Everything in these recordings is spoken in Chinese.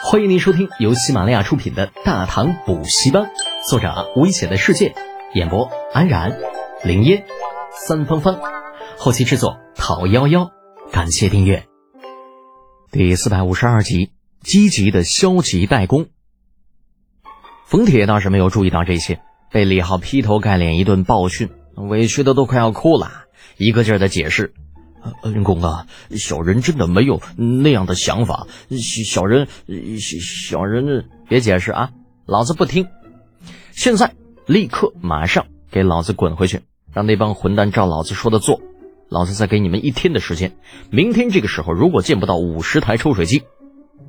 欢迎您收听由喜马拉雅出品的《大唐补习班》，作者危险的世界，演播安然、林烟、三芳芳，后期制作陶幺幺。感谢订阅。第四百五十二集：积极的消极怠工。冯铁倒是没有注意到这些，被李浩劈头盖脸一顿暴训，委屈的都快要哭了，一个劲儿的解释。恩公啊，小人真的没有那样的想法。小人，小小人，别解释啊，老子不听！现在立刻马上给老子滚回去，让那帮混蛋照老子说的做。老子再给你们一天的时间，明天这个时候如果见不到五十台抽水机，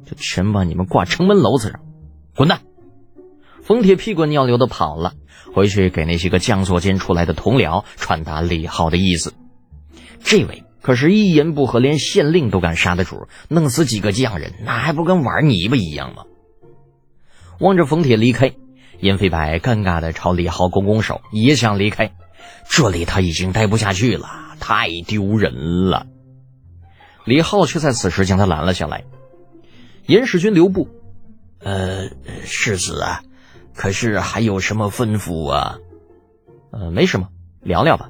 就全把你们挂城门楼子上！滚蛋！冯铁屁滚尿流的跑了，回去给那些个将佐间出来的同僚传达李浩的意思。这位。可是，一言不合连县令都敢杀的主，弄死几个匠人，那还不跟玩泥巴一样吗？望着冯铁离开，燕飞白尴尬的朝李浩拱拱手，也想离开。这里他已经待不下去了，太丢人了。李浩却在此时将他拦了下来。严使君留步，呃，世子啊，可是还有什么吩咐啊？呃，没什么，聊聊吧。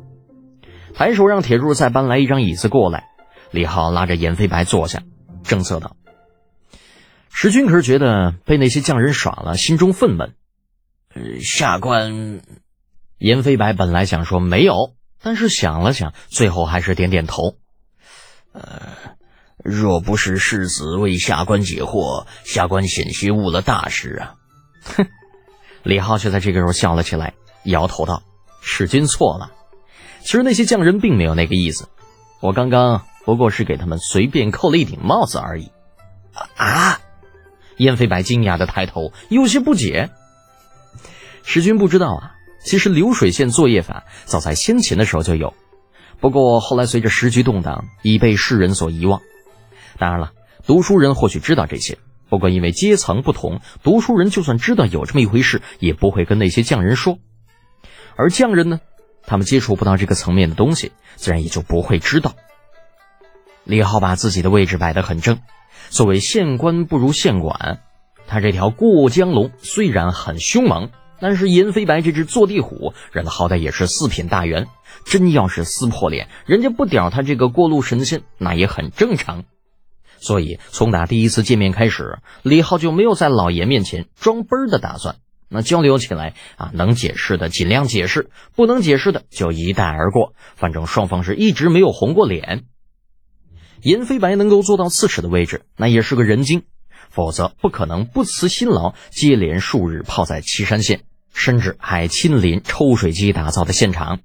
抬手让铁柱再搬来一张椅子过来，李浩拉着严飞白坐下，正色道：“石军可是觉得被那些匠人耍了，心中愤懑。呃下官……”严飞白本来想说没有，但是想了想，最后还是点点头。呃，若不是世子为下官解惑，下官险些误了大事啊！哼，李浩却在这个时候笑了起来，摇头道：“使君错了。”其实那些匠人并没有那个意思，我刚刚不过是给他们随便扣了一顶帽子而已。啊！燕飞白惊讶的抬头，有些不解。石君不知道啊，其实流水线作业法早在先秦的时候就有，不过后来随着时局动荡，已被世人所遗忘。当然了，读书人或许知道这些，不过因为阶层不同，读书人就算知道有这么一回事，也不会跟那些匠人说。而匠人呢？他们接触不到这个层面的东西，自然也就不会知道。李浩把自己的位置摆得很正，所谓县官不如县管。他这条过江龙虽然很凶猛，但是银飞白这只坐地虎，人好歹也是四品大员，真要是撕破脸，人家不屌他这个过路神仙，那也很正常。所以从打第一次见面开始，李浩就没有在老爷面前装笨的打算。那交流起来啊，能解释的尽量解释，不能解释的就一带而过。反正双方是一直没有红过脸。严飞白能够做到刺史的位置，那也是个人精，否则不可能不辞辛劳，接连数日泡在岐山县，甚至还亲临抽水机打造的现场。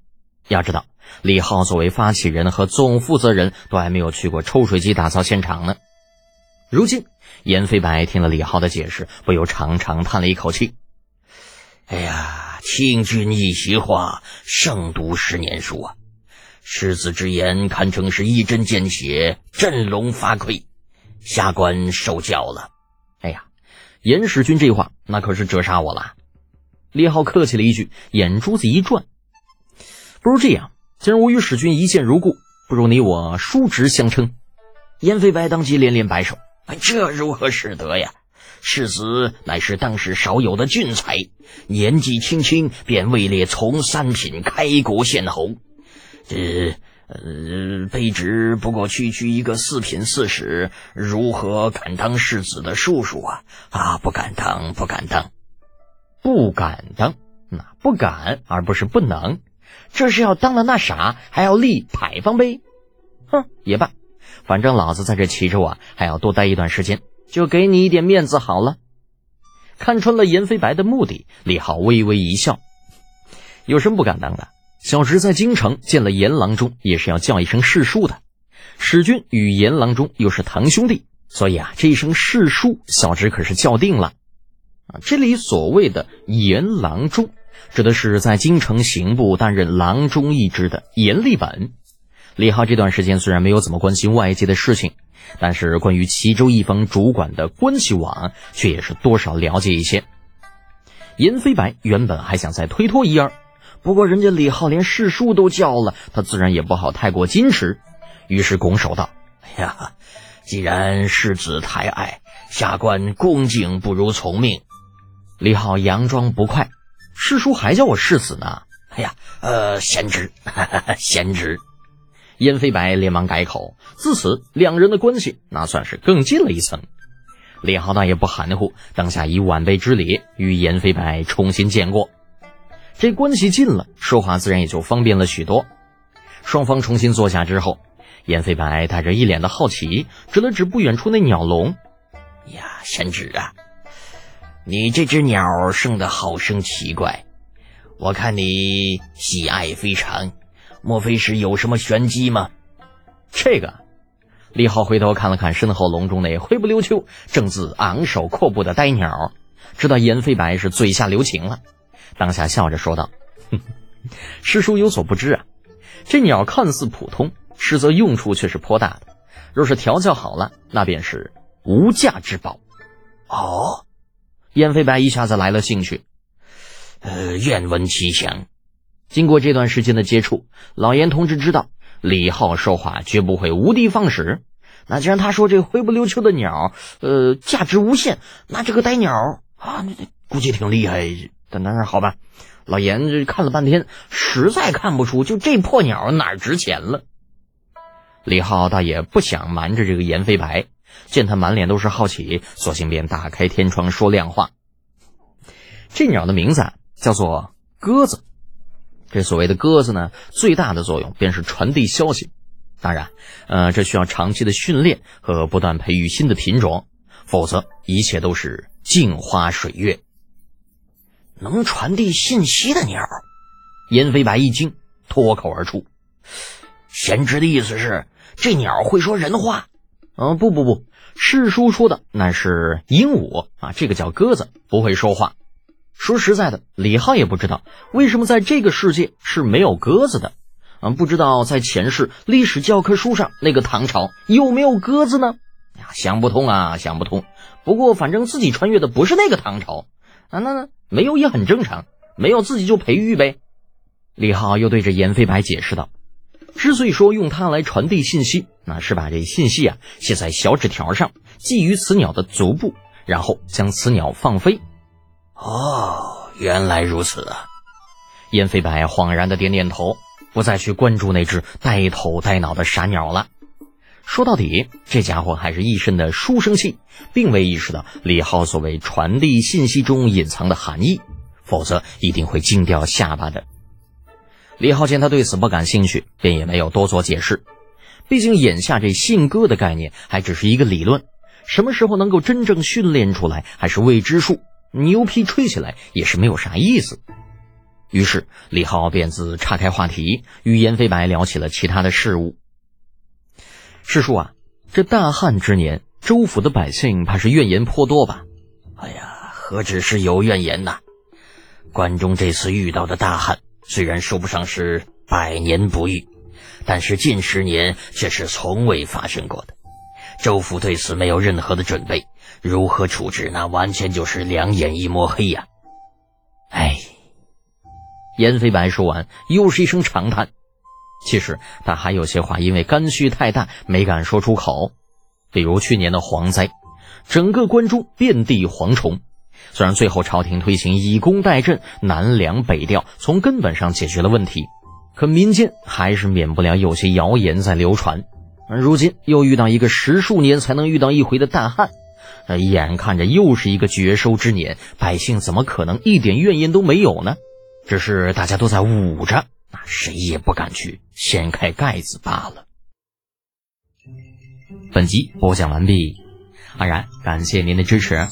要知道，李浩作为发起人和总负责人，都还没有去过抽水机打造现场呢。如今，严飞白听了李浩的解释，不由长长叹了一口气。哎呀，听君一席话，胜读十年书啊！世子之言堪称是一针见血，振聋发聩，下官受教了。哎呀，严使君这话那可是折杀我了。李浩客气了一句，眼珠子一转，不如这样，既然我与使君一见如故，不如你我叔侄相称。严飞白当即连连摆手：“哎，这如何使得呀？”世子乃是当时少有的俊才，年纪轻轻便位列从三品，开国县侯。这呃，卑职不过区区一个四品四使，如何敢当世子的叔叔啊？啊，不敢当，不敢当，不敢当。那不敢，而不是不能。这是要当了那啥，还要立牌坊呗？哼，也罢，反正老子在这齐州啊，还要多待一段时间。就给你一点面子好了。看穿了严飞白的目的，李浩微微一笑：“有什么不敢当的？小侄在京城见了严郎中，也是要叫一声世叔的。史君与严郎中又是堂兄弟，所以啊，这一声世叔，小侄可是叫定了。啊，这里所谓的严郎中，指的是在京城刑部担任郎中一职的严立本。李浩这段时间虽然没有怎么关心外界的事情。”但是关于齐州一方主管的关系网，却也是多少了解一些。严飞白原本还想再推脱一二，不过人家李浩连世叔都叫了，他自然也不好太过矜持，于是拱手道：“哎呀，既然世子抬爱，下官恭敬不如从命。李浩佯装不快，师叔还叫我世子呢。哎呀，呃，贤侄，贤侄。燕飞白连忙改口。自此，两人的关系那算是更近了一层。李浩大也不含糊，当下以晚辈之礼与燕飞白重新见过。这关系近了，说话自然也就方便了许多。双方重新坐下之后，燕飞白带着一脸的好奇，指了指不远处那鸟笼：“呀，贤侄啊，你这只鸟生得好生奇怪。”我看你喜爱非常，莫非是有什么玄机吗？这个，李浩回头看了看身后笼中那灰不溜秋、正自昂首阔步的呆鸟，知道严飞白是嘴下留情了，当下笑着说道：“哼 师叔有所不知啊，这鸟看似普通，实则用处却是颇大的。若是调教好了，那便是无价之宝。”哦，燕飞白一下子来了兴趣。呃，愿闻其详。经过这段时间的接触，老严同志知道李浩说话绝不会无的放矢。那既然他说这灰不溜秋的鸟，呃，价值无限，那这个呆鸟啊，那估计挺厉害。但但是好吧，老严这看了半天，实在看不出就这破鸟哪儿值钱了。李浩倒也不想瞒着这个严飞白，见他满脸都是好奇，索性便打开天窗说亮话。这鸟的名字。叫做鸽子，这所谓的鸽子呢，最大的作用便是传递消息。当然，呃，这需要长期的训练和不断培育新的品种，否则一切都是镜花水月。能传递信息的鸟，燕飞白一惊，脱口而出：“贤侄的意思是，这鸟会说人话？”嗯，不不不，师叔说的那是鹦鹉啊，这个叫鸽子，不会说话。说实在的，李浩也不知道为什么在这个世界是没有鸽子的，嗯，不知道在前世历史教科书上那个唐朝有没有鸽子呢？呀，想不通啊，想不通。不过反正自己穿越的不是那个唐朝，啊，那那没有也很正常，没有自己就培育呗。李浩又对着严飞白解释道：“之所以说用它来传递信息，那是把这信息啊写在小纸条上，系于此鸟的足部，然后将此鸟放飞。”哦，原来如此啊！燕飞白恍然的点点头，不再去关注那只呆头呆脑的傻鸟了。说到底，这家伙还是一身的书生气，并未意识到李浩所谓传递信息中隐藏的含义，否则一定会惊掉下巴的。李浩见他对此不感兴趣，便也没有多做解释。毕竟眼下这信鸽的概念还只是一个理论，什么时候能够真正训练出来，还是未知数。牛皮吹起来也是没有啥意思，于是李浩便自岔开话题，与严飞白聊起了其他的事物。师叔啊，这大旱之年，州府的百姓怕是怨言颇多吧？哎呀，何止是有怨言呐！关中这次遇到的大旱，虽然说不上是百年不遇，但是近十年却是从未发生过的。州府对此没有任何的准备。如何处置？那完全就是两眼一抹黑呀！哎，严飞白说完，又是一声长叹。其实他还有些话，因为肝虚太大，没敢说出口。比如去年的蝗灾，整个关中遍地蝗虫。虽然最后朝廷推行以工代赈，南粮北调，从根本上解决了问题，可民间还是免不了有些谣言在流传。而如今又遇到一个十数年才能遇到一回的大旱。呃，眼看着又是一个绝收之年，百姓怎么可能一点怨言都没有呢？只是大家都在捂着，那谁也不敢去掀开盖子罢了。本集播讲完毕，安然感谢您的支持。